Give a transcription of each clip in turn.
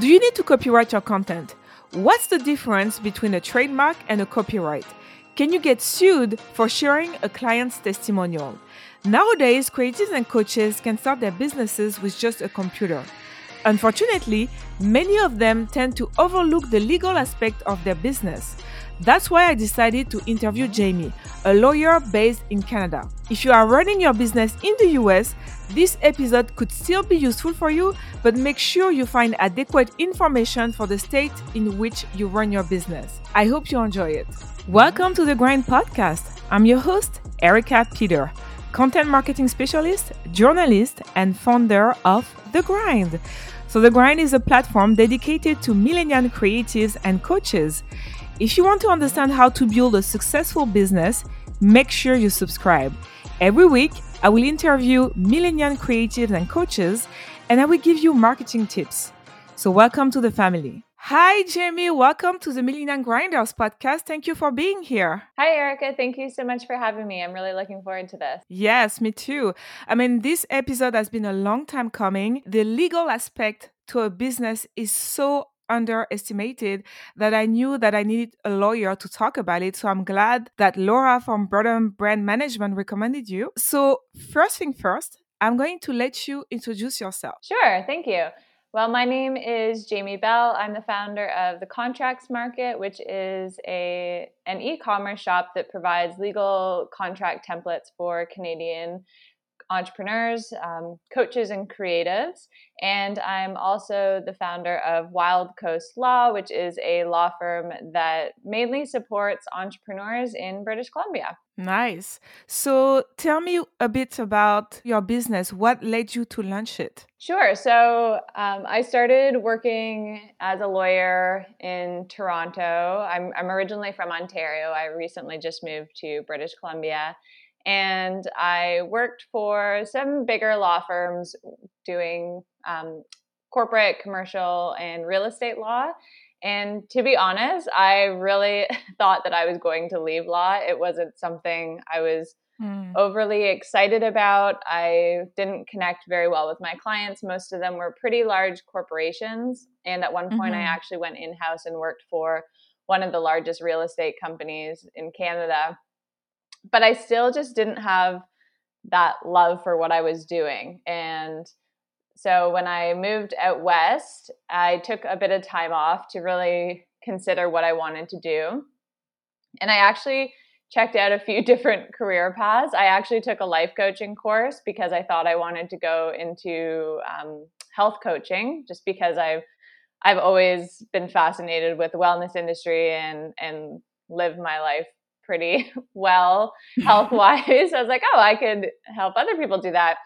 Do you need to copyright your content? What's the difference between a trademark and a copyright? Can you get sued for sharing a client's testimonial? Nowadays, creatives and coaches can start their businesses with just a computer. Unfortunately, many of them tend to overlook the legal aspect of their business. That's why I decided to interview Jamie, a lawyer based in Canada. If you are running your business in the US, this episode could still be useful for you, but make sure you find adequate information for the state in which you run your business. I hope you enjoy it. Welcome to the Grind Podcast. I'm your host, Erica Peter, content marketing specialist, journalist, and founder of The Grind. So, The Grind is a platform dedicated to millennial creatives and coaches. If you want to understand how to build a successful business, make sure you subscribe. Every week, I will interview millennial creatives and coaches, and I will give you marketing tips. So, welcome to the family. Hi, Jamie. Welcome to the Millennial Grinders podcast. Thank you for being here. Hi, Erica. Thank you so much for having me. I'm really looking forward to this. Yes, me too. I mean, this episode has been a long time coming. The legal aspect to a business is so underestimated that I knew that I needed a lawyer to talk about it. So I'm glad that Laura from Burden Brand Management recommended you. So, first thing first, I'm going to let you introduce yourself. Sure. Thank you. Well, my name is Jamie Bell. I'm the founder of the Contracts Market, which is a an e-commerce shop that provides legal contract templates for Canadian entrepreneurs, um, coaches, and creatives. And I'm also the founder of Wild Coast Law, which is a law firm that mainly supports entrepreneurs in British Columbia. Nice. So tell me a bit about your business. What led you to launch it? Sure. So um, I started working as a lawyer in Toronto. I'm, I'm originally from Ontario. I recently just moved to British Columbia and I worked for some bigger law firms doing um, corporate, commercial, and real estate law. And to be honest, I really thought that I was going to leave law. It wasn't something I was mm. overly excited about. I didn't connect very well with my clients. Most of them were pretty large corporations. And at one point, mm-hmm. I actually went in house and worked for one of the largest real estate companies in Canada but I still just didn't have that love for what I was doing. And so when I moved out west, I took a bit of time off to really consider what I wanted to do. And I actually checked out a few different career paths. I actually took a life coaching course because I thought I wanted to go into um, health coaching, just because I've I've always been fascinated with the wellness industry and and lived my life pretty well health wise. I was like, oh, I could help other people do that.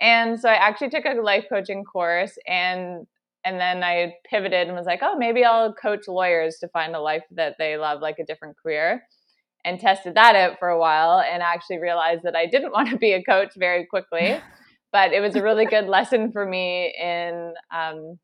And so I actually took a life coaching course and and then I pivoted and was like, oh, maybe I'll coach lawyers to find a life that they love, like a different career. And tested that out for a while and actually realized that I didn't want to be a coach very quickly. but it was a really good lesson for me in um,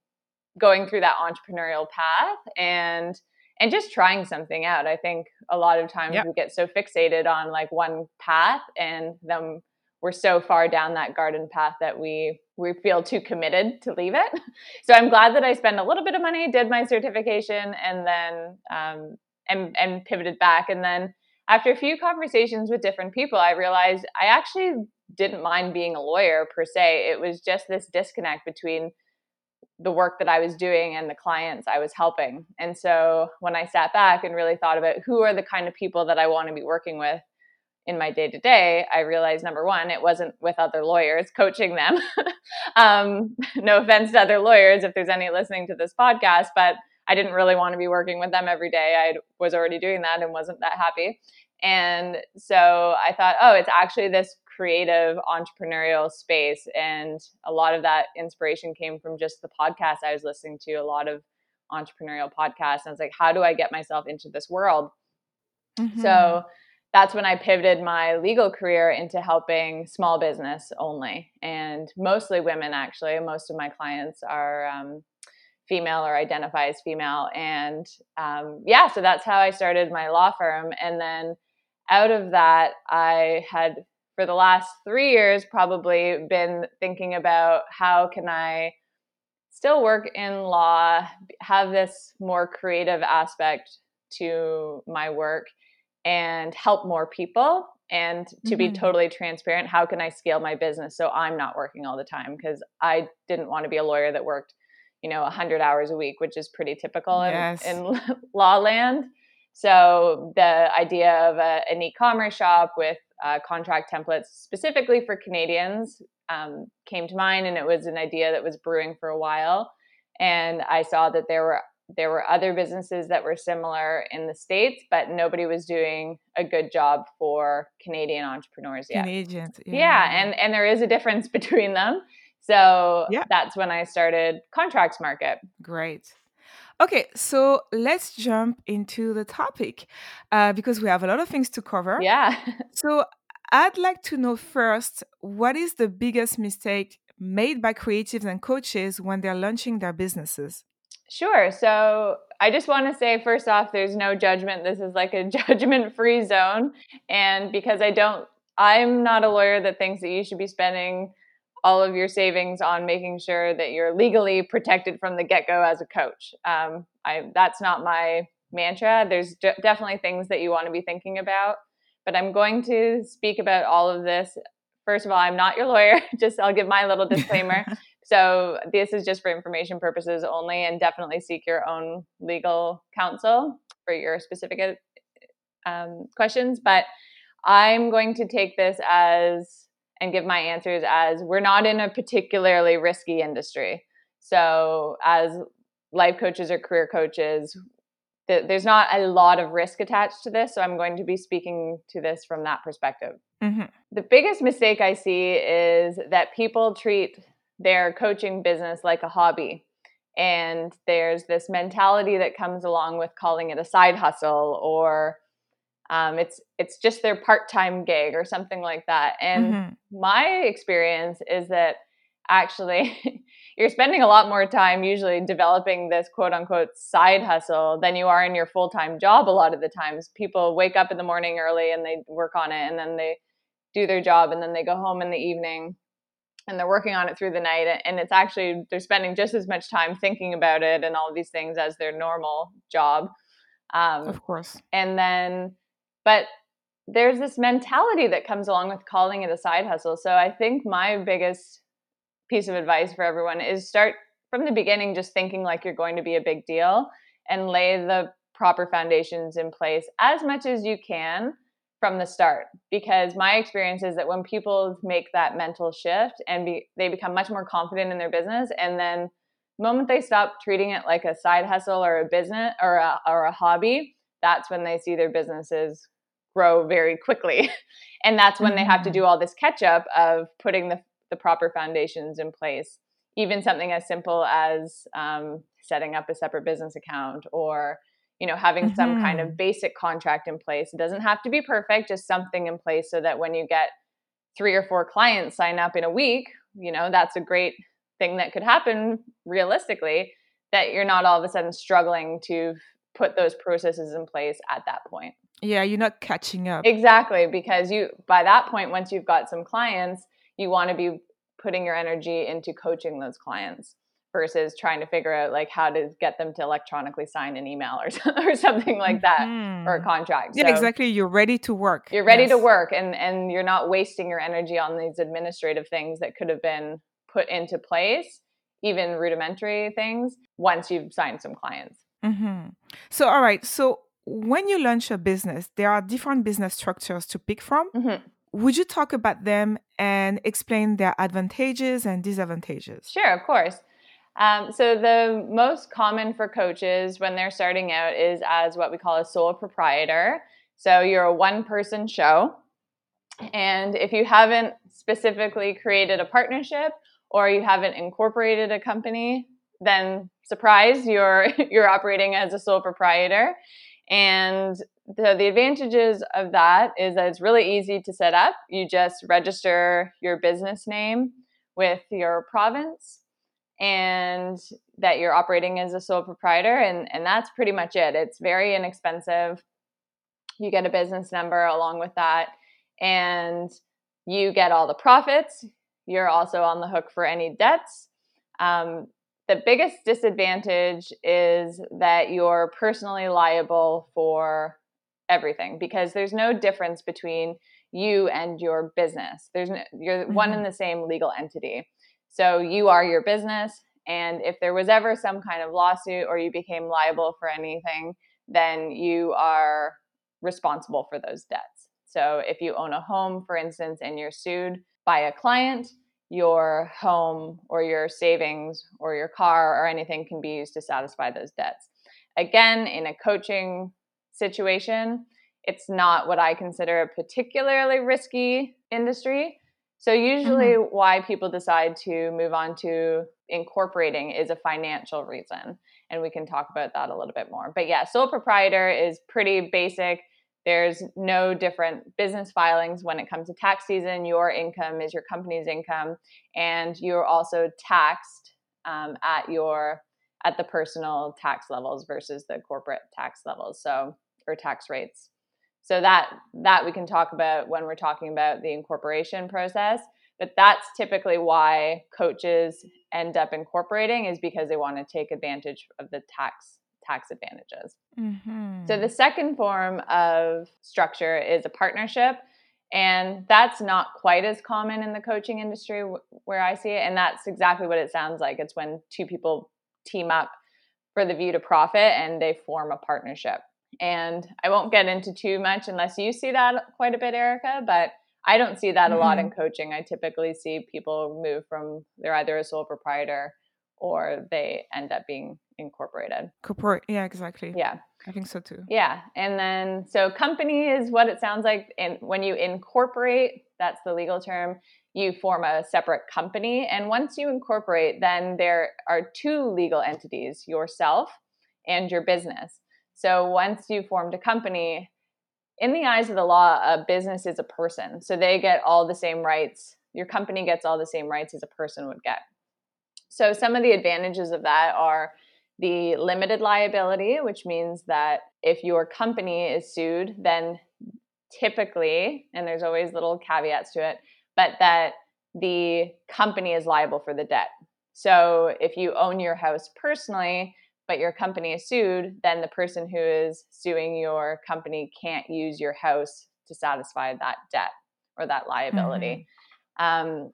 going through that entrepreneurial path and and just trying something out. I think a lot of times yep. we get so fixated on like one path and then we're so far down that garden path that we we feel too committed to leave it. So I'm glad that I spent a little bit of money, did my certification, and then um, and and pivoted back. And then after a few conversations with different people, I realized I actually didn't mind being a lawyer per se. It was just this disconnect between the work that I was doing and the clients I was helping. And so when I sat back and really thought about who are the kind of people that I want to be working with in my day to day, I realized number one, it wasn't with other lawyers coaching them. um, no offense to other lawyers if there's any listening to this podcast, but I didn't really want to be working with them every day. I was already doing that and wasn't that happy. And so I thought, oh, it's actually this creative entrepreneurial space and a lot of that inspiration came from just the podcast i was listening to a lot of entrepreneurial podcasts. And i was like how do i get myself into this world? Mm-hmm. so that's when i pivoted my legal career into helping small business only and mostly women actually. Most of my clients are um, female or identify as female. And um, yeah so that's how i started my law firm. And then out of that i had for the last three years probably been thinking about how can I still work in law, have this more creative aspect to my work, and help more people. And to mm-hmm. be totally transparent, how can I scale my business so I'm not working all the time? Because I didn't want to be a lawyer that worked, you know, 100 hours a week, which is pretty typical yes. in, in law land. So the idea of a, an e-commerce shop with uh, contract templates specifically for Canadians um, came to mind, and it was an idea that was brewing for a while. And I saw that there were there were other businesses that were similar in the states, but nobody was doing a good job for Canadian entrepreneurs yet. Canadians, yeah. yeah, and and there is a difference between them. So yeah. that's when I started Contracts Market. Great. Okay, so let's jump into the topic uh, because we have a lot of things to cover. Yeah. so I'd like to know first what is the biggest mistake made by creatives and coaches when they're launching their businesses? Sure. So I just want to say, first off, there's no judgment. This is like a judgment free zone. And because I don't, I'm not a lawyer that thinks that you should be spending all of your savings on making sure that you're legally protected from the get go as a coach. Um, I, that's not my mantra. There's definitely things that you want to be thinking about, but I'm going to speak about all of this. First of all, I'm not your lawyer. just I'll give my little disclaimer. so this is just for information purposes only, and definitely seek your own legal counsel for your specific um, questions. But I'm going to take this as and give my answers as we're not in a particularly risky industry. So, as life coaches or career coaches, th- there's not a lot of risk attached to this. So, I'm going to be speaking to this from that perspective. Mm-hmm. The biggest mistake I see is that people treat their coaching business like a hobby. And there's this mentality that comes along with calling it a side hustle or um, it's it's just their part-time gig or something like that. And mm-hmm. my experience is that actually you're spending a lot more time usually developing this quote unquote side hustle than you are in your full-time job a lot of the times. People wake up in the morning early and they work on it and then they do their job and then they go home in the evening and they're working on it through the night. And it's actually they're spending just as much time thinking about it and all of these things as their normal job. Um, of course. and then but there's this mentality that comes along with calling it a side hustle. So I think my biggest piece of advice for everyone is start from the beginning just thinking like you're going to be a big deal and lay the proper foundations in place as much as you can from the start because my experience is that when people make that mental shift and be, they become much more confident in their business and then the moment they stop treating it like a side hustle or a business or a, or a hobby that's when they see their businesses grow very quickly. and that's when they have to mm. do all this catch up of putting the, the proper foundations in place. Even something as simple as um, setting up a separate business account or you know having mm-hmm. some kind of mm-hmm. basic contract in place it doesn't have to be perfect just something in place so that when you get three or four clients sign up in a week you know that's a great thing that could happen realistically that you're not all of a sudden struggling to put those processes in place at that point yeah, you're not catching up. Exactly, because you by that point once you've got some clients, you want to be putting your energy into coaching those clients versus trying to figure out like how to get them to electronically sign an email or, or something like that mm-hmm. or a contract. Yeah, so exactly. You're ready to work. You're ready yes. to work and and you're not wasting your energy on these administrative things that could have been put into place, even rudimentary things once you've signed some clients. Mm-hmm. So all right, so when you launch a business, there are different business structures to pick from. Mm-hmm. Would you talk about them and explain their advantages and disadvantages? Sure, of course. Um, so, the most common for coaches when they're starting out is as what we call a sole proprietor. So, you're a one person show. And if you haven't specifically created a partnership or you haven't incorporated a company, then surprise, you're, you're operating as a sole proprietor. And the, the advantages of that is that it's really easy to set up. You just register your business name with your province and that you're operating as a sole proprietor and, and that's pretty much it. It's very inexpensive. You get a business number along with that and you get all the profits. You're also on the hook for any debts. Um, the biggest disadvantage is that you're personally liable for everything because there's no difference between you and your business. There's no, you're mm-hmm. one in the same legal entity. So you are your business and if there was ever some kind of lawsuit or you became liable for anything, then you are responsible for those debts. So if you own a home, for instance, and you're sued by a client, your home or your savings or your car or anything can be used to satisfy those debts. Again, in a coaching situation, it's not what I consider a particularly risky industry. So, usually, mm-hmm. why people decide to move on to incorporating is a financial reason. And we can talk about that a little bit more. But yeah, sole proprietor is pretty basic. There's no different business filings when it comes to tax season. Your income is your company's income, and you're also taxed um, at your at the personal tax levels versus the corporate tax levels. So or tax rates. So that that we can talk about when we're talking about the incorporation process. But that's typically why coaches end up incorporating is because they want to take advantage of the tax tax advantages. Mm-hmm. So the second form of structure is a partnership. And that's not quite as common in the coaching industry where I see it. And that's exactly what it sounds like. It's when two people team up for the view to profit and they form a partnership. And I won't get into too much unless you see that quite a bit, Erica, but I don't see that mm-hmm. a lot in mm-hmm. coaching. I typically see people move from they're either a sole proprietor or they end up being incorporated. Corporate, yeah, exactly. Yeah. I think so too. Yeah. And then so company is what it sounds like and when you incorporate, that's the legal term, you form a separate company and once you incorporate, then there are two legal entities, yourself and your business. So once you formed a company, in the eyes of the law, a business is a person. So they get all the same rights. Your company gets all the same rights as a person would get. So some of the advantages of that are the limited liability, which means that if your company is sued, then typically, and there's always little caveats to it, but that the company is liable for the debt. So if you own your house personally, but your company is sued, then the person who is suing your company can't use your house to satisfy that debt or that liability. Mm-hmm. Um,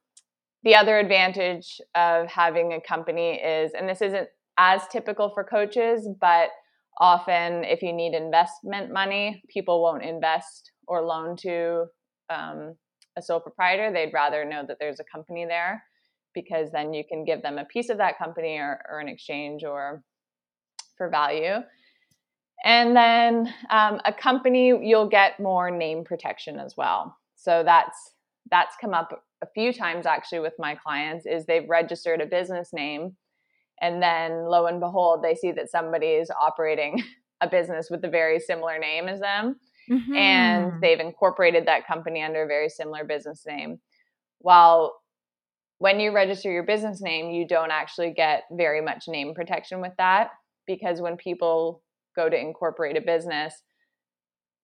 the other advantage of having a company is, and this isn't as typical for coaches, but often if you need investment money, people won't invest or loan to um, a sole proprietor. They'd rather know that there's a company there because then you can give them a piece of that company or, or an exchange or for value. And then um, a company, you'll get more name protection as well. So that's that's come up a few times actually with my clients is they've registered a business name and then lo and behold they see that somebody is operating a business with a very similar name as them mm-hmm. and they've incorporated that company under a very similar business name while when you register your business name you don't actually get very much name protection with that because when people go to incorporate a business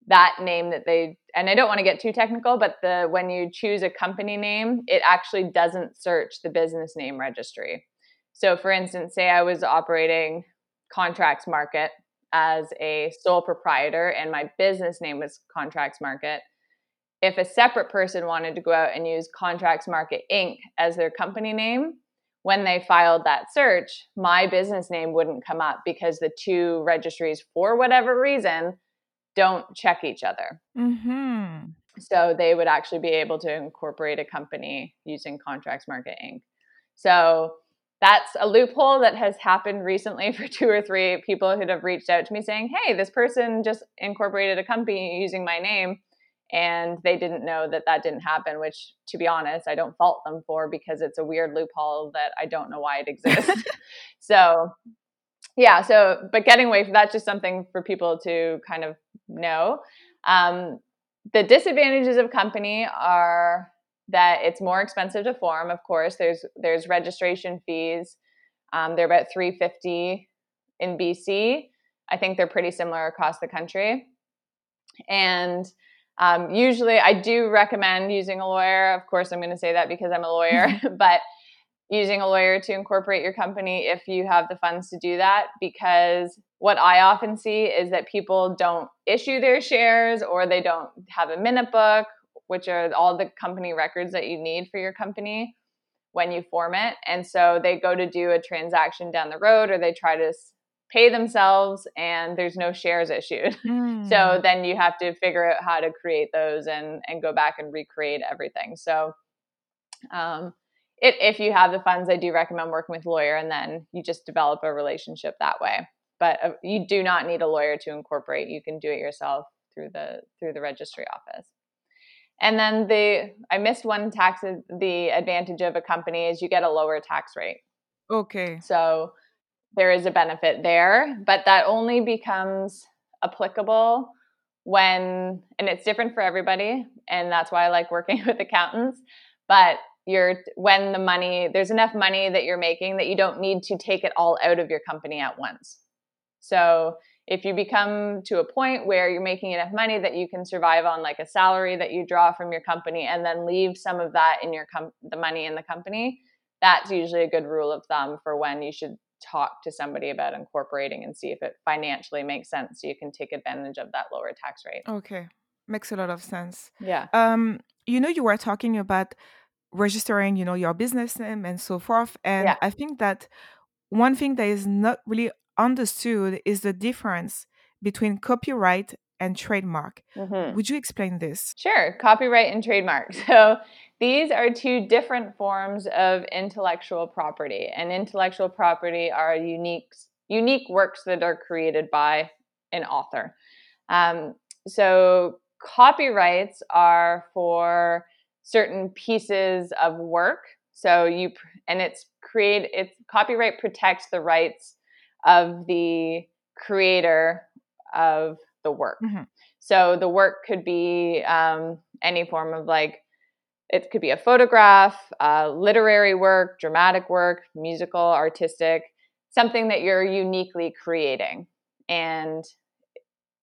that name that they and I don't want to get too technical, but the when you choose a company name, it actually doesn't search the business name registry. So for instance, say I was operating Contracts Market as a sole proprietor and my business name was Contracts Market. If a separate person wanted to go out and use Contracts Market Inc. as their company name, when they filed that search, my business name wouldn't come up because the two registries, for whatever reason, don't check each other. Mm-hmm. So they would actually be able to incorporate a company using Contracts Market Inc. So that's a loophole that has happened recently for two or three people who have reached out to me saying, hey, this person just incorporated a company using my name and they didn't know that that didn't happen which to be honest i don't fault them for because it's a weird loophole that i don't know why it exists so yeah so but getting away from that's just something for people to kind of know um, the disadvantages of company are that it's more expensive to form of course. There's there's registration fees. Um, they're about 350 in bc i think they're pretty similar across the country. And um, usually, I do recommend using a lawyer. Of course, I'm going to say that because I'm a lawyer, but using a lawyer to incorporate your company if you have the funds to do that because what I often see is that people don't issue their shares or they don't have a minute book, which are all the company records that you need for your company when you form it. And so they go to do a transaction down the road or they try to pay themselves and there's no shares issued. Mm. So then you have to figure out how to create those and and go back and recreate everything. So um it, if you have the funds, I do recommend working with a lawyer and then you just develop a relationship that way. But uh, you do not need a lawyer to incorporate. You can do it yourself through the through the registry office. And then the I missed one tax the advantage of a company is you get a lower tax rate. Okay. So there is a benefit there, but that only becomes applicable when and it's different for everybody and that's why I like working with accountants, but you're when the money there's enough money that you're making that you don't need to take it all out of your company at once. So if you become to a point where you're making enough money that you can survive on like a salary that you draw from your company and then leave some of that in your com- the money in the company that's usually a good rule of thumb for when you should talk to somebody about incorporating and see if it financially makes sense so you can take advantage of that lower tax rate. Okay. Makes a lot of sense. Yeah. Um you know you were talking about registering you know your business name and so forth and yeah. i think that one thing that is not really understood is the difference between copyright and trademark. Mm-hmm. Would you explain this? Sure. Copyright and trademark. So these are two different forms of intellectual property, and intellectual property are unique unique works that are created by an author. Um, so copyrights are for certain pieces of work. So you and it's create it's copyright protects the rights of the creator of the work. Mm-hmm. So the work could be um, any form of like, it could be a photograph, uh, literary work, dramatic work, musical, artistic, something that you're uniquely creating. And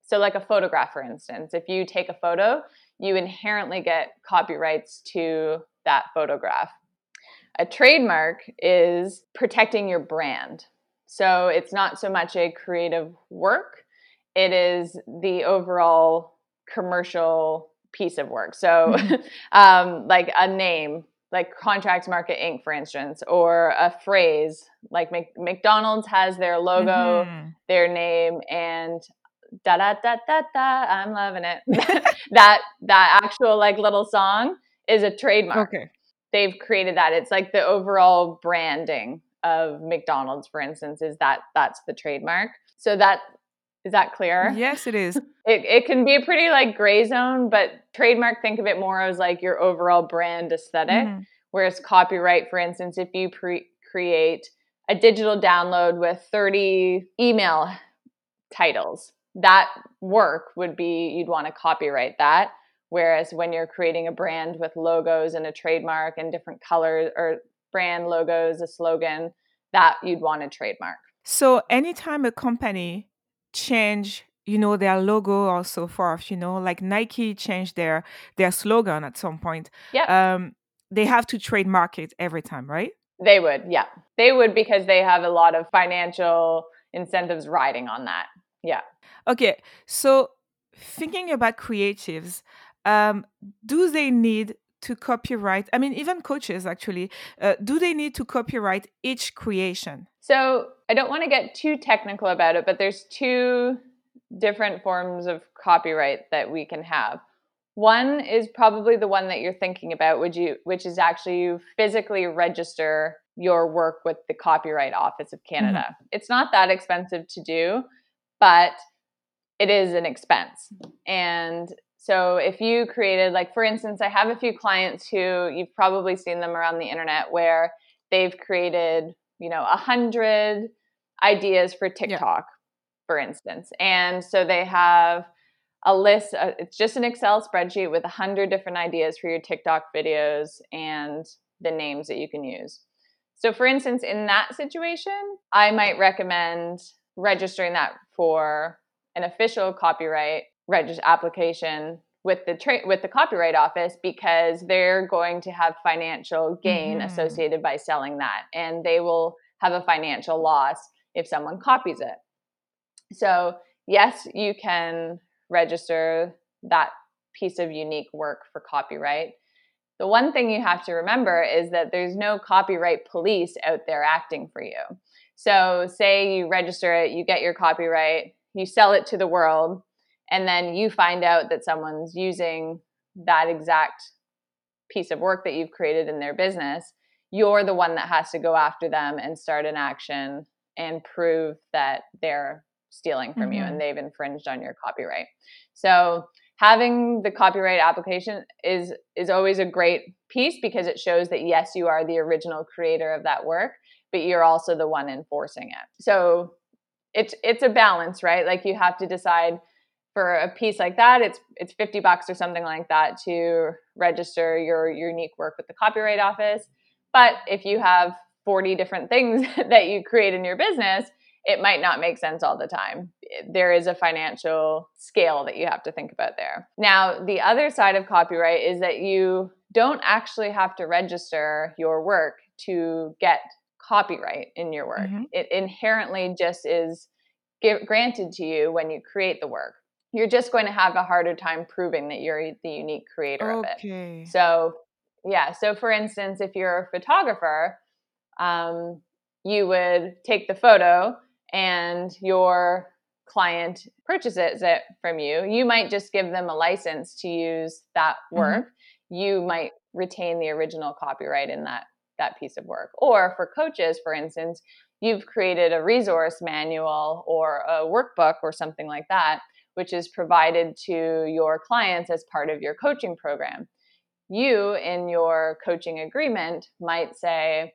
so, like a photograph, for instance, if you take a photo, you inherently get copyrights to that photograph. A trademark is protecting your brand. So it's not so much a creative work, it is the overall commercial piece of work. So, mm-hmm. um, like a name, like Contracts Market Inc., for instance, or a phrase like McDonald's has their logo, mm-hmm. their name, and da da da da da. I'm loving it. that that actual like little song is a trademark. Okay. They've created that. It's like the overall branding of McDonald's, for instance, is that that's the trademark. So that is that clear? Yes, it is. It, it can be a pretty like gray zone, but trademark, think of it more as like your overall brand aesthetic. Mm-hmm. Whereas copyright, for instance, if you pre- create a digital download with 30 email titles, that work would be, you'd want to copyright that. Whereas when you're creating a brand with logos and a trademark and different colors or brand logos, a slogan that you'd want to trademark. So anytime a company change you know their logo or so forth you know like nike changed their their slogan at some point yeah um they have to trademark it every time right? They would yeah. They would because they have a lot of financial incentives riding on that. Yeah okay so thinking about creatives um do they need to copyright i mean even coaches actually uh, do they need to copyright each creation? So i don't want to get too technical about it but there's two different forms of copyright that we can have. One is probably the one that you're thinking about which you which is actually you physically register your work with the copyright office of canada. Mm-hmm. it's not that expensive to do but it is an expense and so if you created, like for instance, I have a few clients who you've probably seen them around the internet where they've created, you know, a hundred ideas for TikTok, yeah. for instance. And so they have a list, uh, it's just an Excel spreadsheet with a hundred different ideas for your TikTok videos and the names that you can use. So for instance, in that situation, I might recommend registering that for an official copyright register application with the tra- with the copyright office because they're going to have financial gain Mhm. associated by selling that and they will have a financial loss if someone copies it. So, yes, you can register that piece of unique work for copyright. The one thing you have to remember is that there's no copyright police out there acting for you. So, say you register it, you get your copyright, you sell it to the world, and then you find out that someone's using that exact piece of work that you've created in their business, you're the one that has to go after them and start an action and prove that they're stealing from you Mhm. and they've infringed on your copyright. So having the copyright application is is always a great piece because it shows that yes you are the original creator of that work but you're also the one enforcing it so it's it's a balance right like you have to decide for a piece like that it's it's 50 bucks or something like that to register your your unique work with the copyright office but if you have 40 different things that you create in your business it might not make sense all the time. There is a financial scale that you have to think about there. Now, the other side of copyright is that you don't actually have to register your work to get copyright in your work. Mhm. It inherently just is gi- granted to you when you create the work. You're just going to have a harder time proving that you're the unique creator of it. So, yeah. So, for instance, if you're a photographer, um, you would take the photo and your client purchases it from you. You might just give them a license to use that work. You might retain the original copyright in that that piece of work. Or for coaches, for instance, you've created a resource manual or a workbook or something like that, which is provided to your clients as part of your coaching program. You, in your coaching agreement, might say,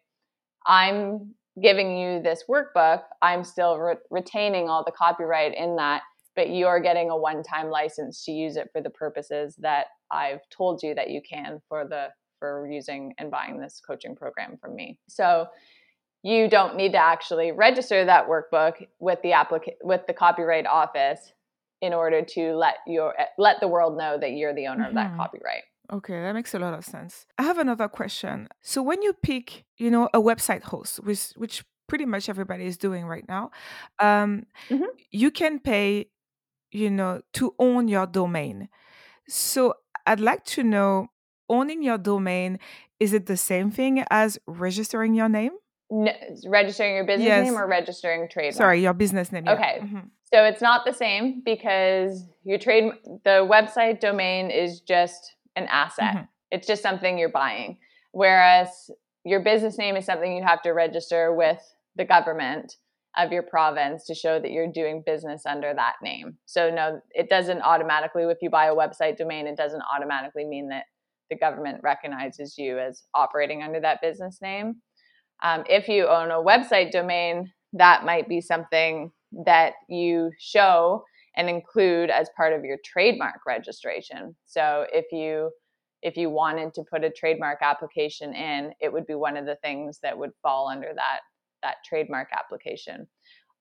I'm giving you this workbook. I'm still re- retaining all the copyright in that, but you're getting a one time license to use it for the purposes that I've told you that you can for the for using and buying this coaching program from me. So you don't need to actually register that workbook with the applica- with the copyright office in order to let your let the world know that you're the owner of that Mhm. copyright. Okay, that makes a lot of sense. I have another question. So when you pick, you know, a website host, which which pretty much everybody is doing right now, um, Mhm. you can pay, you know, to own your domain. So I'd like to know, owning your domain, is it the same thing as registering your name? N- registering your business Yes. name or registering trademark? Sorry, your business name. yeah. Okay. Mhm. So it's not the same because your trade the website domain is just an asset. Mhm. It's just something you're buying. Whereas your business name is something you have to register with the government of your province to show that you're doing business under that name. So no, it doesn't automatically if you buy a website domain it doesn't automatically mean that the government recognizes you as operating under that business name. Um, if you own a website domain, that might be something that you show and include as part of your trademark registration. So if you if you wanted to put a trademark application in, it would be one of the things that would fall under that that trademark application.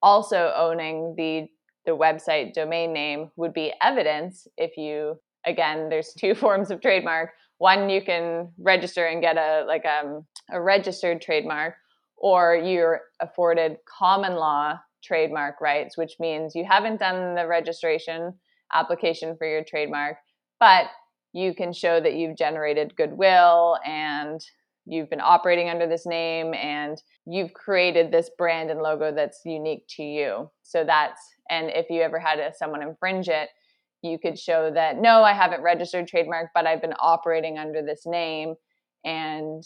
Also owning the the website domain name would be evidence if you again there's two forms of trademark. One you can register and get a like um, a registered trademark or you're afforded common law trademark rights, which means you haven't done the registration application for your trademark, but you can show that you've generated goodwill and you've been operating under this name and you've created this brand and logo that's unique to you. So that's, and if you ever had a, someone infringe it, you could show that no, I haven't registered trademark, but I've been operating under this name and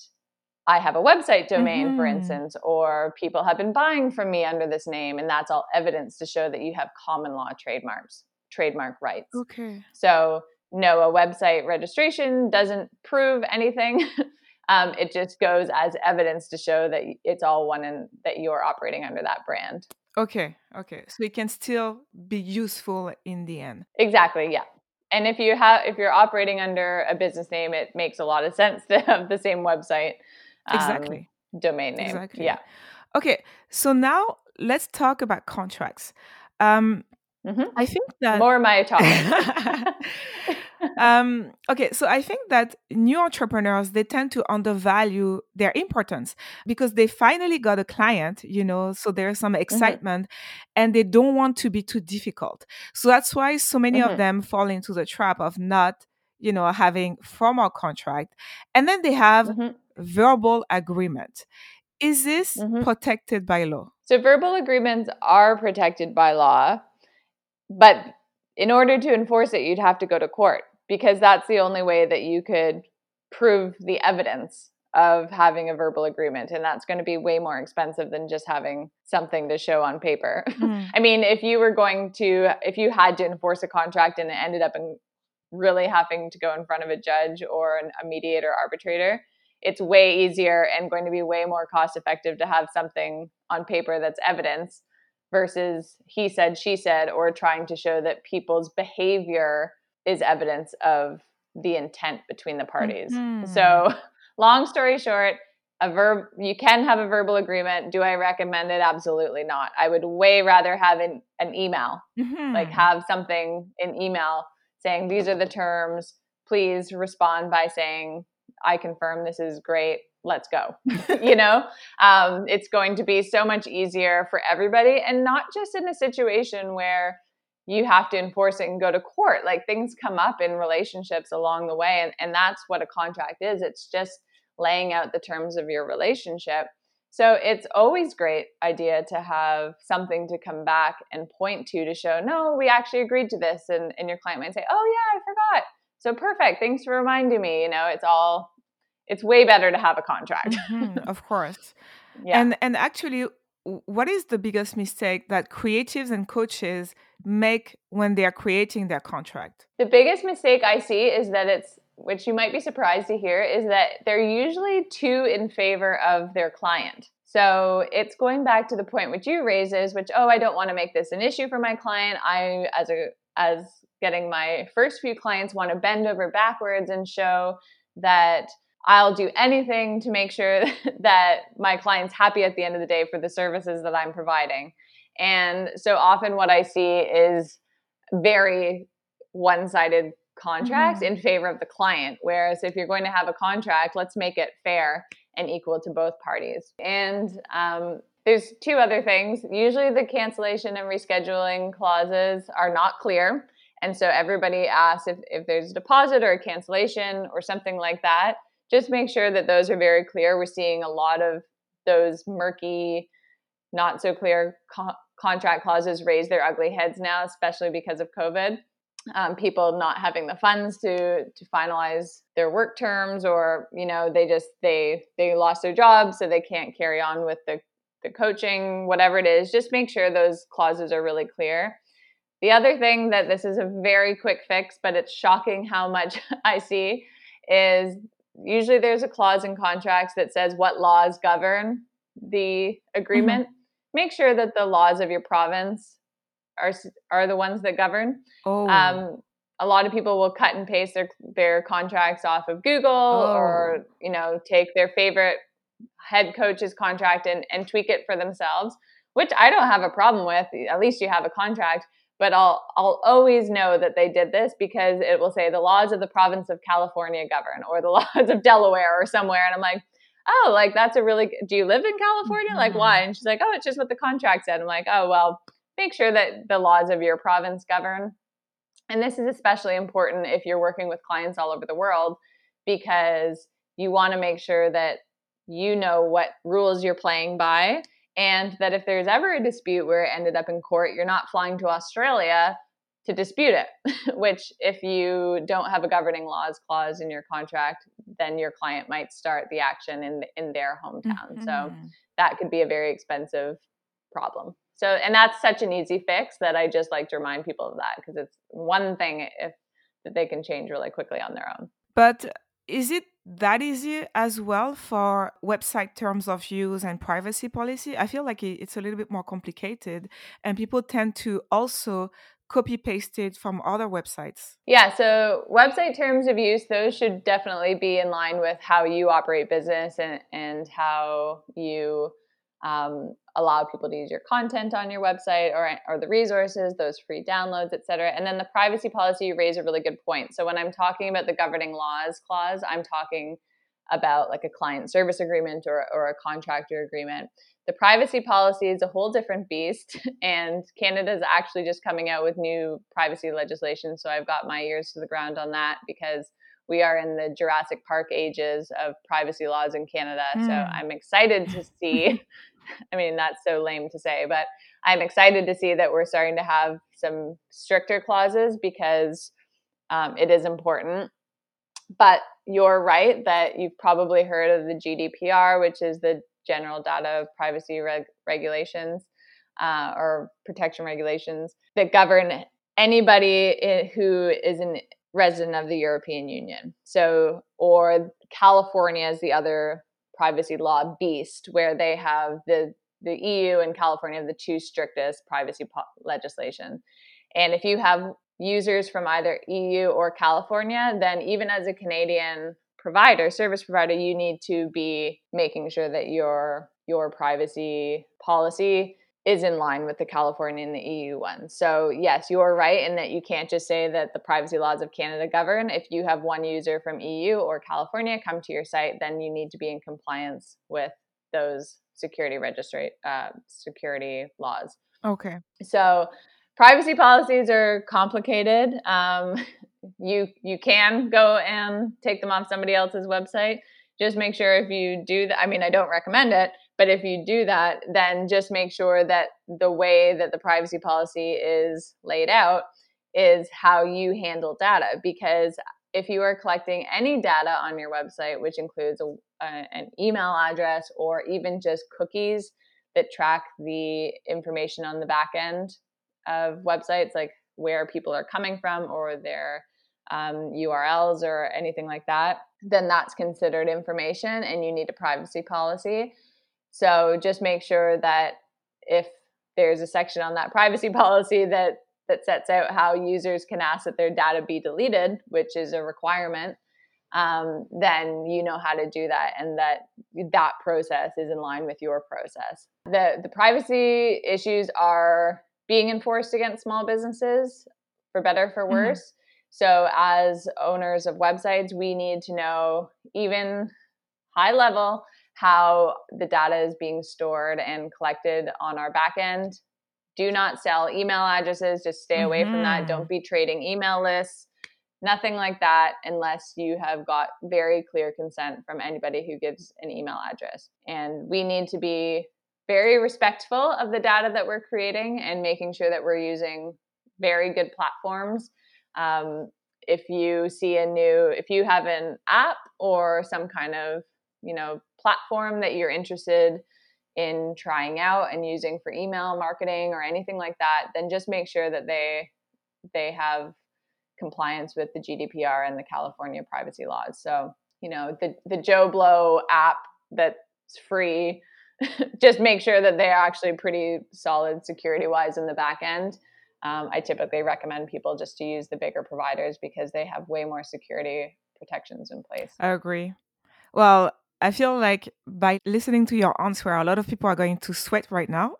I have a website domain, for Mhm. instance, or people have been buying from me under this name, and that's all evidence to show that you have common law trademarks, trademark rights. Okay. So, no, a website registration doesn't prove anything. um, it just goes as evidence to show that it's all one and that you're operating under that brand. Okay. Okay. So it can still be useful in the end. Exactly. Yeah. And if you have, if you're operating under a business name, it makes a lot of sense to have the same website um, Exactly. domain name. Exactly. Yeah. Okay. So now let's talk about contracts. Um, Mhm. I think that More my topic. um, okay, so I think that new entrepreneurs they tend to undervalue their importance because they finally got a client, you know, so there's some Mm-hmm. excitement and they don't want to be too difficult. So that's why so many of Mhm. them fall into the trap of not, you know, having formal contract. And then they have Mhm. verbal agreement. Is this Mhm. protected by law? So verbal agreements are protected by law, but in order to enforce it, you'd have to go to court because that's the only way that you could prove the evidence of having a verbal agreement. And that's going to be way more expensive than just having something to show on paper. Mm. I mean, if you were going to, if you had to enforce a contract and it ended up in really having to go in front of a judge or an, a mediator arbitrator, it's way easier and going to be way more cost effective to have something on paper that's evidence versus he said, she said, or trying to show that people's behavior is evidence of the intent between the parties. Mhm. So, long story short, a verb you can have a verbal agreement. Do I recommend it? Absolutely not. I would way rather have an, an email, like Mhm. have something in email saying these are the terms. Please respond by saying I confirm this is great. Let's go. you know, um, it's going to be so much easier for everybody, and not just in a situation where you have to enforce it and go to court. Like things come up in relationships along the way, and, and that's what a contract is. It's just laying out the terms of your relationship. So it's always great idea to have something to come back and point to to show, no, we actually agreed to this. And, and your client might say, oh, yeah, I forgot. So perfect. Thanks for reminding me. You know, it's all, it's way better to have a contract. Mhm, of course. yeah. And and actually, what is the biggest mistake that creatives and coaches make when they are creating their contract? The biggest mistake I see is that it's, which you might be surprised to hear, is that they're usually too in favor of their client. So it's going back to the point which you raised is, which oh, I don't want to make this an issue for my client. I, as a as getting my first few clients, want to bend over backwards and show that I'll do anything to make sure that my client's happy at the end of the day for the services that I'm providing. And so often, what I see is very one sided contracts Mhm. in favor of the client. Whereas if you're going to have a contract, let's make it fair and equal to both parties. And um, there's two other things. Usually, the cancellation and rescheduling clauses are not clear. And so everybody asks if, if there's a deposit or a cancellation or something like that. Just make sure that those are very clear. We're seeing a lot of those murky, not so clear co- contract clauses raise their ugly heads now, especially because of COVID. Um, people not having the funds to to finalize their work terms, or you know they just they they lost their job, so they can't carry on with the the coaching, whatever it is. Just make sure those clauses are really clear. The other thing that this is a very quick fix, but it's shocking how much I see, is usually there's a clause in contracts that says what laws govern the agreement. Make sure that the laws of your province are are the ones that govern. Oh, Um, a lot of people will cut and paste their their contracts off of Google or you know take their favorite head coach's contract and, and tweak it for themselves, which I don't have a problem with. At least you have a contract. But I'll I'll always know that they did this because it will say the laws of the province of California govern or the laws of Delaware or somewhere, and I'm like, oh, like that's a really. Do you live in California? Like why? Mm-hmm. And she's like, oh, it's just what the contract said. I'm like, oh well, make sure that the laws of your province govern. And this is especially important if you're working with clients all over the world because you want to make sure that you know what rules you're playing by and that if there's ever a dispute where it ended up in court, you're not flying to Australia to dispute it, which if you don't have a governing laws clause in your contract, then your client might start the action in in their hometown. So mhm. that could be a very expensive problem. So, and that's such an easy fix that I just like to remind people of that because it's one thing if that they can change really quickly on their own. But is it that easy as well for website terms of use and privacy policy? I feel like it's a little bit more complicated, and people tend to also copy paste it from other websites. Yeah, so website terms of use, those should definitely be in line with how you operate business and, and how you um, allow people to use your content on your website or, or the resources, those free downloads, et cetera. And then the privacy policy, you raise a really good point. So when I'm talking about the governing laws clause, I'm talking about like a client service agreement or, or a contractor agreement. The privacy policy is a whole different beast, and Canada is actually just coming out with new privacy legislation. So I've got my ears to the ground on that because we are in the Jurassic Park ages of privacy laws in Canada. Mm. So hmm. I'm excited to see. I mean, that's so lame to say, but I'm excited to see that we're starting to have some stricter clauses because um, it is important. But you're right that you've probably heard of the GDPR, which is the General Data Privacy Reg- Regulations uh, or Protection Regulations that govern anybody who is an resident of the European Union. So, or California is the other privacy law beast, where they have the the EU and California have the two strictest privacy po- legislation. And if you have users from either EU or California, then even as a Canadian provider, service provider, you need to be making sure that your your privacy policy is in line with the California and the EU one. So, yes, you're right in that you can't just say that the privacy laws of Canada govern. If you have one user from EU or California come to your site, then you need to be in compliance with those security registry uh, security laws. Okay. So, privacy policies are complicated. Um, you you can go and take them off somebody else's website. Just make sure if you do that. I mean, I don't recommend it, but if you do that, then just make sure that the way that the privacy policy is laid out is how you handle data. Because if you are collecting any data on your website, which includes a, a, an email address or even just cookies that track the information on the back end of websites, like where people are coming from or their um, URLs or anything like that, then that's considered information and you need a privacy policy. So just make sure that if there's a section on that privacy policy that that sets out how users can ask that their data be deleted, which is a requirement, um, then you know how to do that, and that that process is in line with your process. the The privacy issues are being enforced against small businesses, for better for mm-hmm. worse. Mm-hmm. So, as owners of websites, we need to know even high level how the data is being stored and collected on our back end. Do not sell email addresses, just stay away mm-hmm. from that. Don't mm-hmm. be trading email lists, nothing like that, unless you have got very clear consent from anybody who gives an email address. And we need to be very respectful of the data that we're creating and making sure that we're using very good platforms. Um, if you see a new, if you have an app or some kind of, you know, platform that you're interested in trying out and using for email marketing or anything like that, then just make sure that they they have compliance with the GDPR and the California privacy laws. So, you know, the the Joe Blow app that's free, just make sure that they're actually pretty solid security wise in the back end. Um, I typically recommend people just to use the bigger providers because they have way more security protections in place. I agree. Well, I feel like by listening to your answer, a lot of people are going to sweat right now.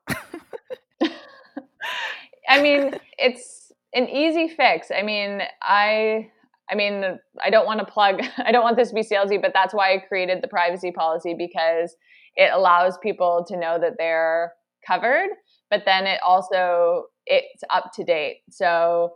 I mean, it's an easy fix. I mean, I I mean, I don't want to plug, I don't want this to be salesy, but that's why I created the privacy policy because it allows people to know that they're covered, but then it also it's up to date. So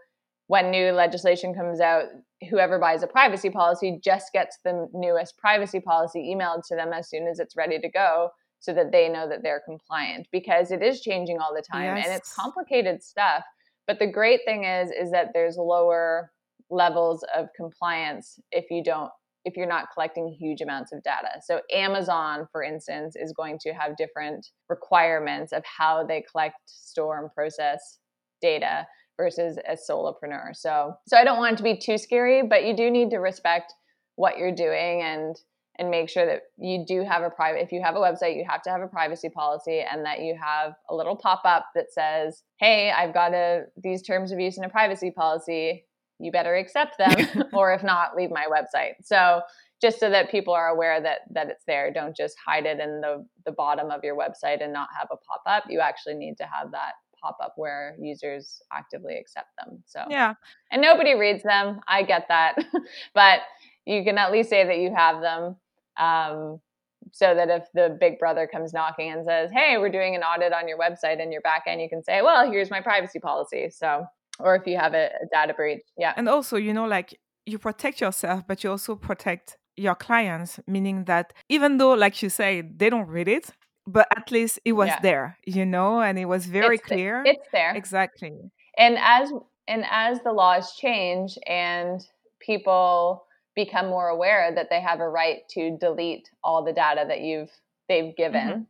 when new legislation comes out, whoever buys a privacy policy just gets the newest privacy policy emailed to them as soon as it's ready to go so that they know that they're compliant because it is changing all the time yes. and it's complicated stuff but the great thing is is that there's lower levels of compliance if you don't if you're not collecting huge amounts of data so amazon for instance is going to have different requirements of how they collect store and process data versus a solopreneur. So so I don't want it to be too scary, but you do need to respect what you're doing and and make sure that you do have a private if you have a website you have to have a privacy policy and that you have a little pop-up that says hey i've got a these terms of use and a privacy policy you better accept them or if not leave my website so just so that people are aware that that it's there. Don't just hide it in the the bottom of your website and not have a pop up. You actually need to have that pop up where users actively accept them. So yeah, and nobody reads them. I get that, but you can at least say that you have them. Um, so that if the big brother comes knocking and says, "Hey, we're doing an audit on your website and your backend," you can say, "Well, here's my privacy policy." So, or if you have a, a data breach, yeah. And also, you know, like you protect yourself, but you also protect your clients, meaning that even though, like you say, they don't read it, but at least it was yeah. there, you know, and it was very it's clear. Th- it's there. Exactly. And as and as the laws change and people become more aware that they have a right to delete all the data that you've they've given mm-hmm.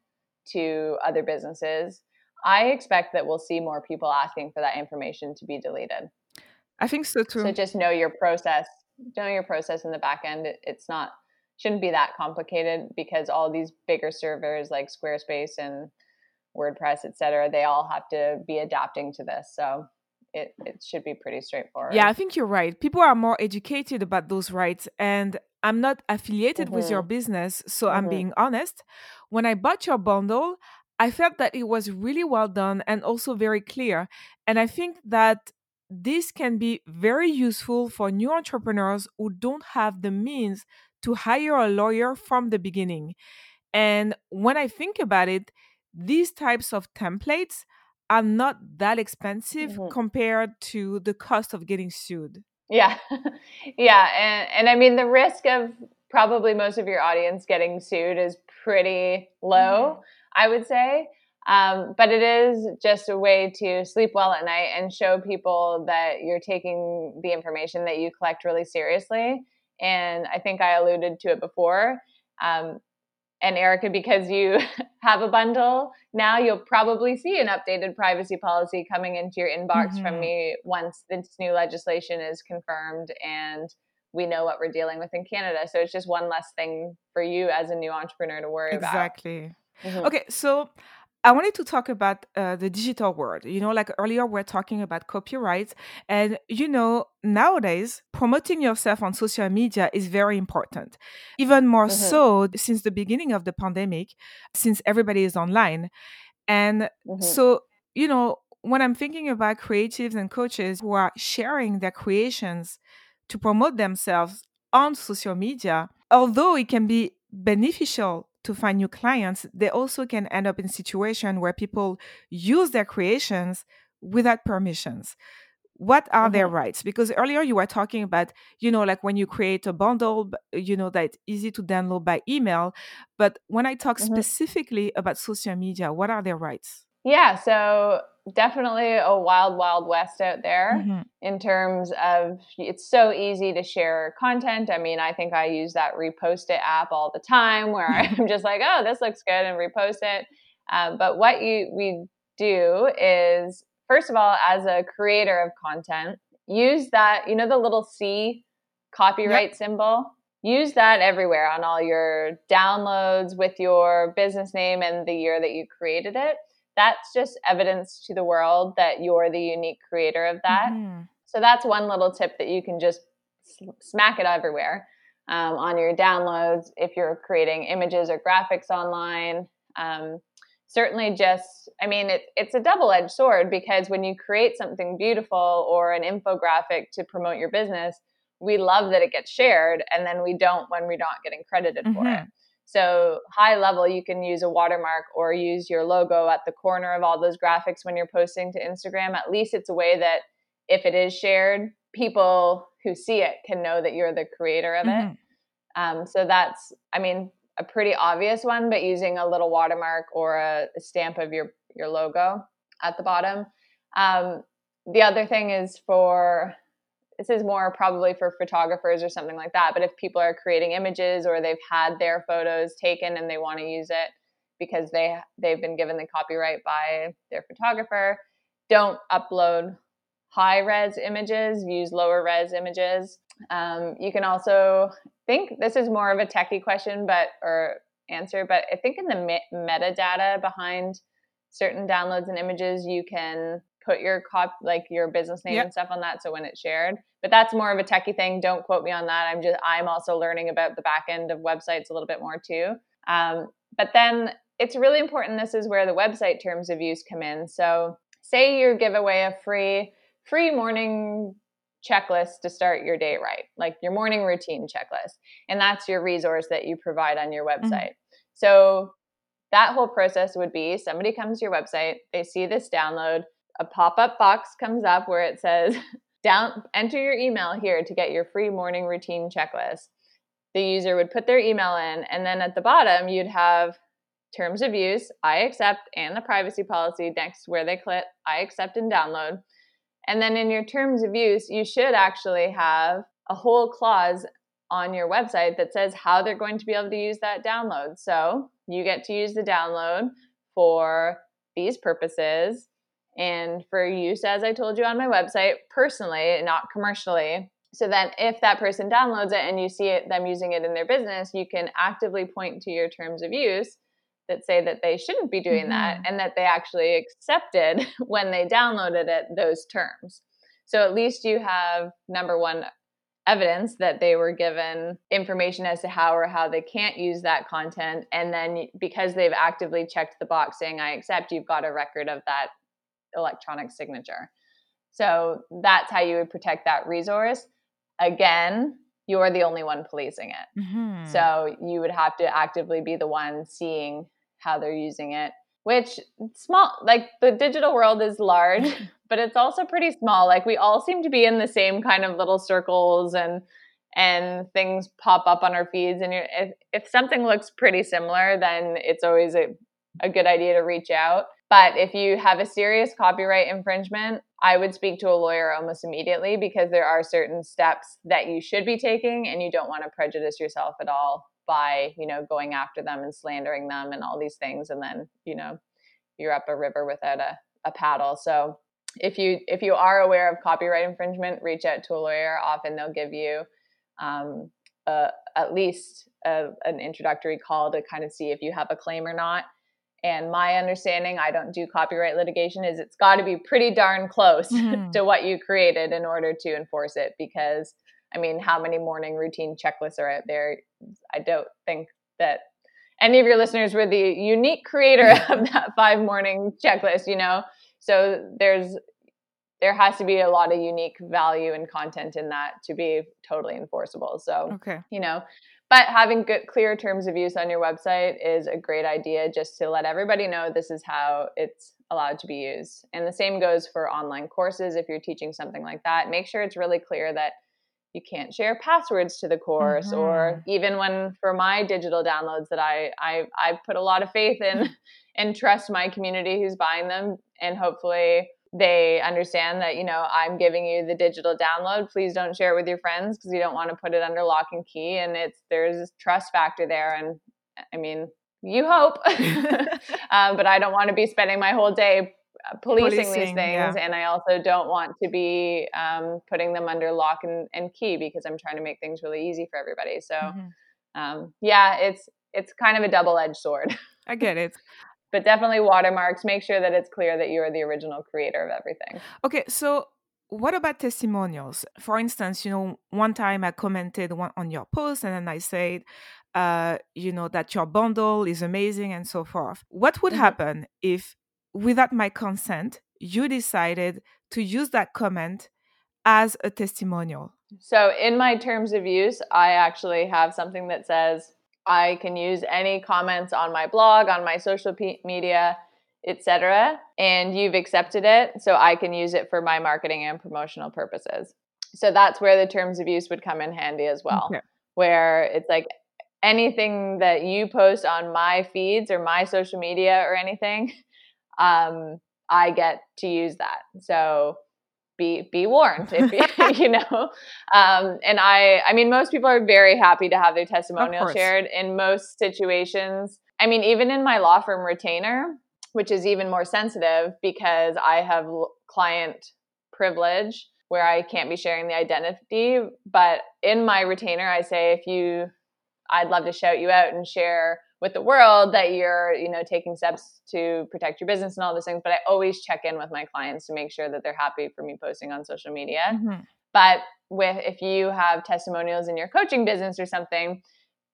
to other businesses, I expect that we'll see more people asking for that information to be deleted. I think so too. So just know your process, know your process in the back end. It, it's not shouldn't be that complicated because all these bigger servers like Squarespace and WordPress, et cetera, they all have to be adapting to this. So it, it should be pretty straightforward. Yeah, I think you're right. People are more educated about those rights. And I'm not affiliated mm-hmm. with your mm-hmm. business. So mm-hmm. I'm being honest. When I bought your bundle, I felt that it was really well done and also very clear. And I think that this can be very useful for new entrepreneurs who don't have the means to hire a lawyer from the beginning. And when I think about it, these types of templates are not that expensive mm-hmm. compared to the cost of getting sued. Yeah. yeah. And, and I mean, the risk of probably most of your audience getting sued is pretty low, mm-hmm. I would say. Um, but it is just a way to sleep well at night and show people that you're taking the information that you collect really seriously. And I think I alluded to it before. Um, and Erica, because you have a bundle now, you'll probably see an updated privacy policy coming into your inbox mm-hmm. from me once this new legislation is confirmed and we know what we're dealing with in Canada. So it's just one less thing for you as a new entrepreneur to worry exactly. about. Exactly. Mm-hmm. Okay, so I wanted to talk about uh, the digital world. You know, like earlier, we are talking about copyright. And, you know, nowadays, promoting yourself on social media is very important. Even more mm-hmm. so since the beginning of the pandemic, since everybody is online. And mm-hmm. so, you know, when I'm thinking about creatives and coaches who are sharing their creations to promote themselves on social media, although it can be beneficial to find new clients, they also can end up in situation where people use their creations without permissions. What are mm-hmm. their rights? Because earlier you were talking about, you know, like when you create a bundle, you know, that easy to download by email. But when I talk mm-hmm. specifically about social media, what are their rights? Yeah, so definitely a wild, wild west out there mm-hmm. in terms of it's so easy to share content. I mean, I think I use that repost it app all the time where I'm just like, oh, this looks good and repost it. Um, but what you we do is, first of all, as a creator of content, use that, you know, the little C copyright yep. symbol. Use that everywhere on all your downloads with your business name and the year that you created it that's just evidence to the world that you're the unique creator of that. Mm-hmm. So that's one little tip that you can just smack it everywhere um, on your downloads if you're creating images or graphics online. Um, certainly, just I mean, it, it's a double edged sword because when you create something beautiful or an infographic to promote your business, we love that it gets shared, and then we don't when we're not getting credited mm-hmm. for it. Mm-hmm. So high level, you can use a watermark or use your logo at the corner of all those graphics when you're posting to Instagram. At least it's a way that if it is shared, people who see it can know that you're the creator of mm-hmm. it. Um, so that's, I mean, a pretty obvious one, but using a little watermark or a, a stamp of your your logo at the bottom. Um, the other thing is for this is more probably for photographers or something like that. But if people are creating images or they've had their photos taken and they want to use it because they they've been given the copyright by their photographer, don't upload high res images. Use lower res images. Um, you can also think this is more of a techie question, but or answer. But I think in the metadata behind certain downloads and images, you can put your cop like your business name yep. and stuff on that so when it's shared but that's more of a techie thing don't quote me on that i'm just i'm also learning about the back end of websites a little bit more too um, but then it's really important this is where the website terms of use come in so say you give away a free free morning checklist to start your day right like your morning routine checklist and that's your resource that you provide on your mm-hmm. website mm-hmm. so that whole process would be somebody comes to your website they see this download a pop-up box comes up where it says down enter your email here to get your free morning routine checklist. The user would put their email in and then at the bottom you'd have terms of use i accept and the privacy policy next where they click i accept and download. And then in your terms of use you should actually have a whole clause on your website that says how they're going to be able to use that download. So you get to use the download for these purposes and for use, as I told you on my website, personally, not commercially. So then, if that person downloads it and you see it, them using it in their business, you can actively point to your terms of use that say that they shouldn't be doing mm-hmm. that and that they actually accepted when they downloaded it those terms. So at least you have number one evidence that they were given information as to how or how they can't use that content and then because they've actively checked the box saying i accept you've got a record of that electronic signature. So that's how you would protect that resource. Again, you're the only one policing it. Mm-hmm. So you would have to actively be the one seeing how they're using it, which small, like the digital world is large, but it's also pretty small. Like we all seem to be in the same kind of little circles and and things pop up on our feeds and if, if something looks pretty similar then it's always a, a good idea to reach out but if you have a serious copyright infringement, I would speak to a lawyer almost immediately because there are certain steps that you should be taking and you don't want to prejudice yourself at all by, you know, going after them and slandering them and all these things and then, you know, you're up a river without a, a paddle. So if you if you are aware of copyright infringement, reach out to a lawyer. Often they'll give you um, at least a, an introductory call to kind of see if you have a claim or not. And my understanding, I don't do copyright litigation, is it's got to be pretty darn close mm-hmm. to what you created in order to enforce it. Because, I mean, how many morning routine checklists are out there? I don't think that any of your listeners were the unique creator of that five morning checklist, you know? So there's, there has to be a lot of unique value and content in that to be totally enforceable. So, okay. you know, but having good, clear terms of use on your website is a great idea just to let everybody know this is how it's allowed to be used. And the same goes for online courses. If you're teaching something like that, make sure it's really clear that you can't share passwords to the course mm-hmm. or even when for my digital downloads that I, I I put a lot of faith in and trust my community who's buying them and hopefully they understand that you know i'm giving you the digital download please don't share it with your friends because you don't want to put it under lock and key and it's there's this trust factor there and i mean you hope um, but i don't want to be spending my whole day uh, policing, policing these things yeah. and i also don't want to be um, putting them under lock and, and, key because i'm trying to make things really easy for everybody so mm-hmm. um, yeah it's it's kind of a double-edged sword i get it but definitely watermarks. Make sure that it's clear that you are the original creator of everything. Okay, so what about testimonials? For instance, you know, one time I commented one on your post and then I said, uh, you know, that your bundle is amazing and so forth. What would mm-hmm. happen if, without my consent, you decided to use that comment as a testimonial? So, in my terms of use, I actually have something that says I can use any comments on my blog, on my social p- media, etc. And you've accepted it, so I can use it for my marketing and promotional purposes. So that's where the terms of use would come in handy as well, okay. where it's like anything that you post on my feeds or my social media or anything, um, I get to use that. So be be warned if you, know? Um, and i i mean most people are very happy to have their testimonial shared in most situations. I mean even in my law firm retainer which is even more sensitive because i have client privilege where i can't be sharing the identity but in my retainer i say if you i'd love to shout you out and share with the world that you're you know taking steps to protect your business and all those things but i always check in with my clients to make sure that they're happy for me posting on social media mm-hmm. but with if you have testimonials in your coaching business or something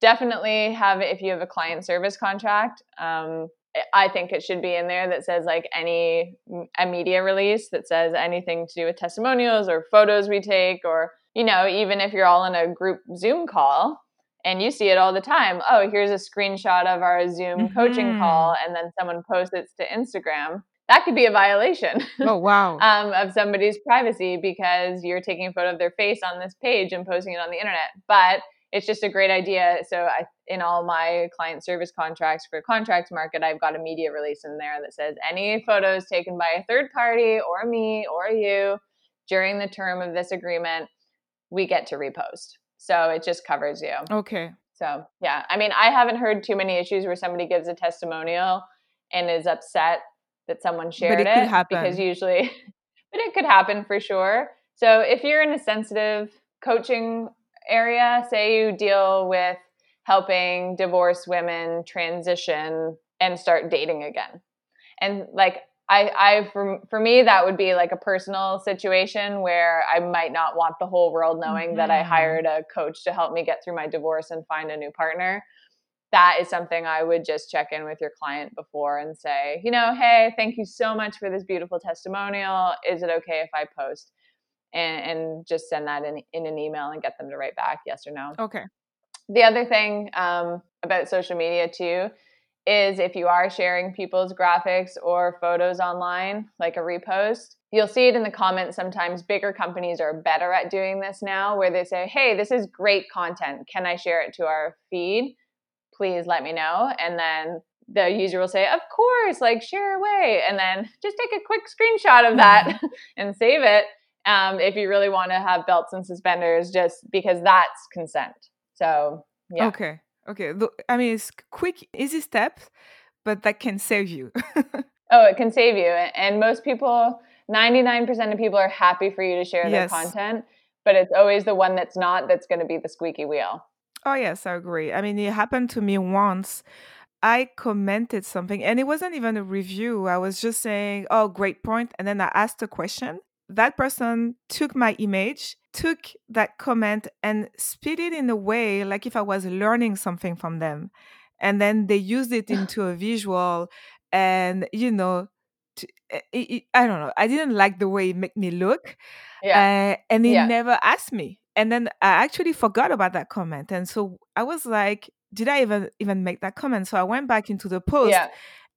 definitely have if you have a client service contract um, i think it should be in there that says like any a media release that says anything to do with testimonials or photos we take or you know even if you're all in a group zoom call and you see it all the time. Oh here's a screenshot of our zoom mm-hmm. coaching call and then someone posts it to instagram. That could be a violation oh wow. um, of somebody's privacy because you're taking a photo of their face on this page and posting it on the internet. But it's just a great idea. So I, in all my client service contracts for contracts market i've got a media release in there that says any photos taken by a third party or me or you during the term of this agreement we get to repost so it just covers you. Okay. So yeah, I mean, I haven't heard too many issues where somebody gives a testimonial and is upset that someone shared but it, it happen. because usually, but it could happen for sure. So if you're in a sensitive coaching area, say you deal with helping divorced women transition and start dating again. And like I, I for, for me that would be like a personal situation where I might not want the whole world knowing mm-hmm. that I mm-hmm. hired a coach to help me get through my divorce and find a new partner. That is something I would just check in with your client before and say, you know, hey, thank you so much for this beautiful testimonial. Is it okay if I post? And, and just send that in, in an email and get them to write back yes or no. Okay. The other thing um, about social media too is if you are sharing people's graphics or photos online, like a repost, you'll see it in the comments sometimes. Bigger companies are better at doing this now, where they say, Hey, this is great content. Can I share it to our feed? Please let me know. And then the user will say, Of course, like share away. And then just take a quick screenshot of that and save it um, if you really want to have belts and suspenders, just because that's consent. So, yeah. Okay. Okay. I mean, it's quick, easy steps, but that can save you. oh, it can save you. And most people, 99% of people are happy for you to share yes. their content, but it's always the one that's not that's going to be the squeaky wheel. Oh, yes, I agree. I mean, it happened to me once. I commented something and it wasn't even a review. I was just saying, oh, great point. And then I asked a question. That person took my image took that comment and spit it in a way like if I was learning something from them. And then they used it into a visual and, you know, to, it, eh, it, I don't know. I didn't like the way it made me look. Yeah. Uh, and he yeah. never asked me. And then I actually forgot about that comment. And so I was like, did I even even make that comment? So I went back into the post. Yeah.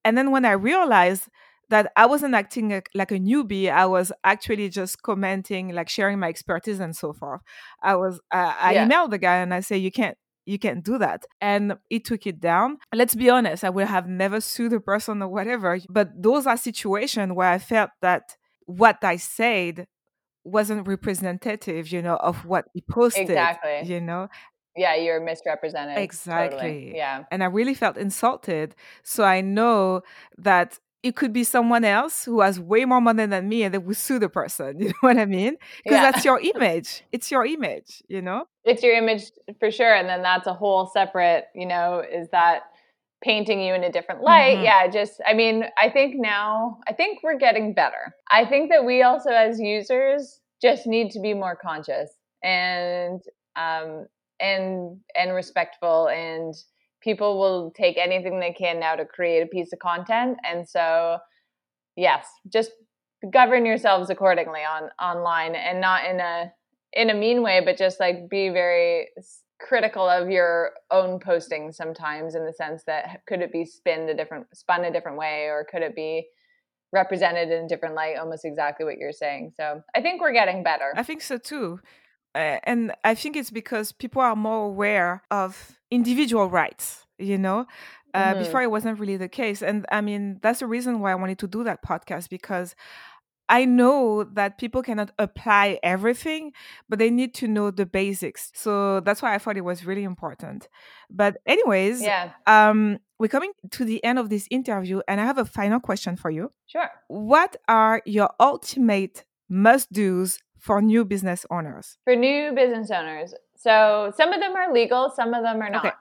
And then when I realized that I wasn't acting like a newbie. I was actually just commenting, like sharing my expertise and so forth. I was, uh, I yeah. emailed the guy and I say, you can't, you can't do that. And he took it down. Let's be honest, I would have never sued a person or whatever. But those are situations where I felt that what I said wasn't representative, you know, of what he posted. Exactly. You know, yeah, you're misrepresented. Exactly. Totally. Yeah. And I really felt insulted. So I know that it could be someone else who has way more money than me and they will sue the person. You know what I mean? Because yeah. that's your image. It's your image, you know? It's your image for sure. And then that's a whole separate, you know, is that painting you in a different light? Mm-hmm. Yeah, just, I mean, I think now, I think we're getting better. I think that we also, as users, just need to be more conscious and, um, and, and respectful and, people will take anything they can now to create a piece of content. And so yes just govern yourselves accordingly on online and not in a in a mean way but just like be very critical of your own posting sometimes in the sense that could it be spinned a different spun a different way or could it be represented in a different light almost exactly what you're saying. So i think we're getting better. I think so too. Uh, and I think it's because people are more aware of individual rights, you know. Uh, mm-hmm. Before it wasn't really the case. And I mean, that's the reason why I wanted to do that podcast because I know that people cannot apply everything, but they need to know the basics. So that's why I thought it was really important. But anyways, yeah. um, we're coming to the end of this interview, and I have a final question for you. Sure. What are your ultimate must do's for new business owners? For new business owners. So some of them are legal, some of them are not. Okay.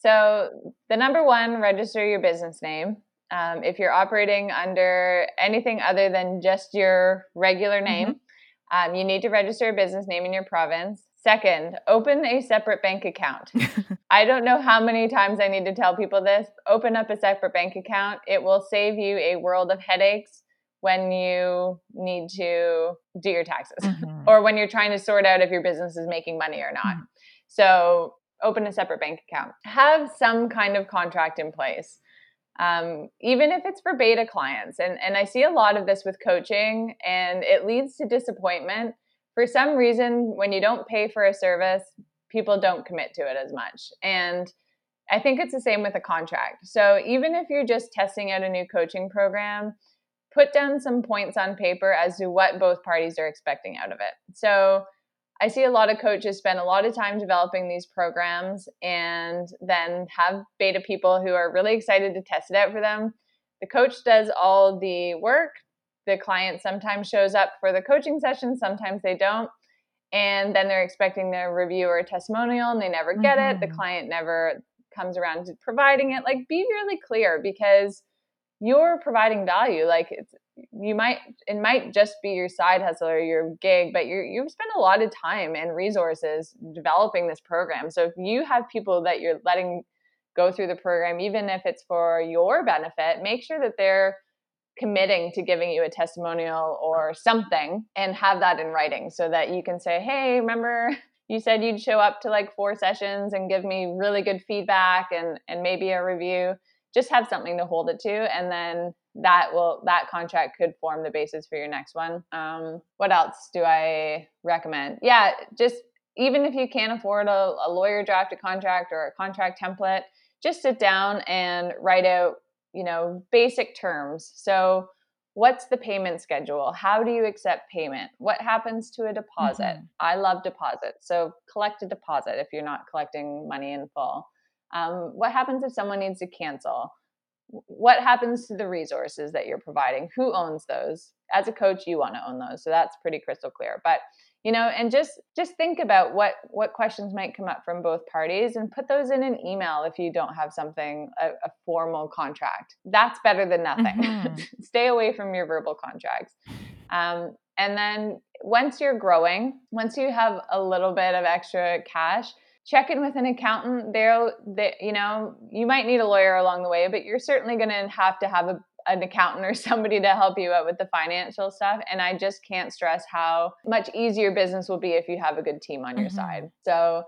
So, the number one, register your business name. Um, if you're operating under anything other than just your regular name, mm-hmm. um, you need to register a business name in your province. Second, open a separate bank account. I don't know how many times I need to tell people this. Open up a separate bank account. It will save you a world of headaches when you need to do your taxes mm-hmm. or when you're trying to sort out if your business is making money or not. Mm-hmm. So, open a separate bank account. Have some kind of contract in place. Um, even if it's for beta clients. And, and I see a lot of this with coaching, and it leads to disappointment. For some reason, when you don't pay for a service, people don't commit to it as much. And I think it's the same with a contract. So even if you're just testing out a new coaching program, put down some points on paper as to what both parties are expecting out of it. So I see a lot of coaches spend a lot of time developing these programs and then have beta people who are really excited to test it out for them. The coach does all the work. The client sometimes shows up for the coaching session, sometimes they don't. And then they're expecting their review or testimonial and they never get mm-hmm. it. The mm-hmm. client never comes around to providing it. Like, be really clear because you're providing value. Like it's you might it might just be your side hustle or your gig, but you you've spent a lot of time and resources developing this program. So if you have people that you're letting go through the program, even if it's for your benefit, make sure that they're committing to giving you a testimonial or something and have that in writing so that you can say, hey, remember you said you'd show up to like four sessions and give me really good feedback and and maybe a review just have something to hold it to and then that will that contract could form the basis for your next one. Um, what else do i recommend? Yeah just even if you can't afford a, a lawyer a contract or a contract template just sit down and write out you know basic terms. So what's the payment schedule? How do you accept payment? What happens to a deposit? Mm-hmm. i love deposits so collect a deposit if you're not collecting money in full um, what happens if someone needs to cancel? What happens to the resources that you're providing? Who owns those? As a coach, you want to own those, so that's pretty crystal clear. But you know, and just just think about what what questions might come up from both parties, and put those in an email if you don't have something a, a formal contract. That's better than nothing. Mm-hmm. Stay away from your verbal contracts. Um, and then once you're growing, once you have a little bit of extra cash, check in with an accountant. There, they, you know, you might need a lawyer along the way, but you're certainly going to have to have a, an accountant or somebody to help you out with the financial stuff. And I just can't stress how much easier business will be if you have a good team on your mm-hmm. side. So,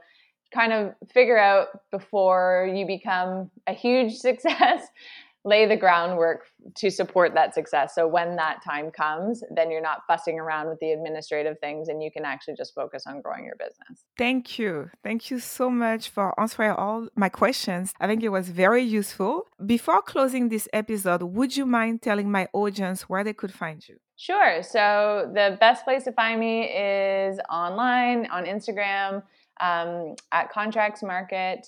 kind of figure out before you become a huge success lay the groundwork to support that success. So when that time comes, then you're not fussing around with the administrative things and you can actually just focus on growing your business. Thank you. Thank you so much for answering all my questions. I think it was very useful. Before closing this episode, would you mind telling my audience where they could find you? Sure. So the best place to find me is online on Instagram um, at Contracts Market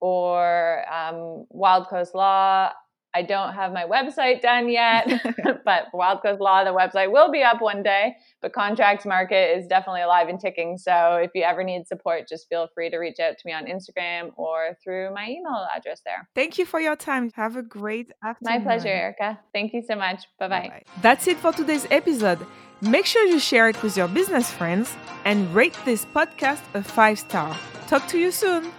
or um, Wild Coast Law. I don't have my website done yet, but Wild Coast Law, the website will be up one day. But Contracts Market is definitely alive and ticking. So if you ever need support, just feel free to reach out to me on Instagram or through my email address there. Thank you for your time. Have a great afternoon. My pleasure, Erica. Thank you so much. Bye bye. That's it for today's episode. Make sure you share it with your business friends and rate this podcast a five star. Talk to you soon.